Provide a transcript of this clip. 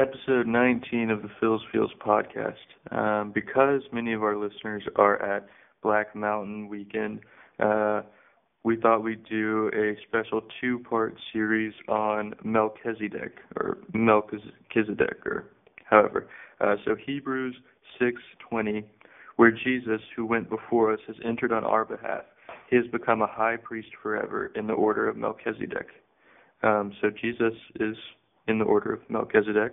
episode 19 of the Phil's Fields podcast. Um, because many of our listeners are at Black Mountain Weekend, uh, we thought we'd do a special two-part series on Melchizedek, or Melchizedek, or however. Uh, so Hebrews 6:20, where Jesus, who went before us, has entered on our behalf. He has become a high priest forever in the order of Melchizedek. Um, so Jesus is in the order of Melchizedek.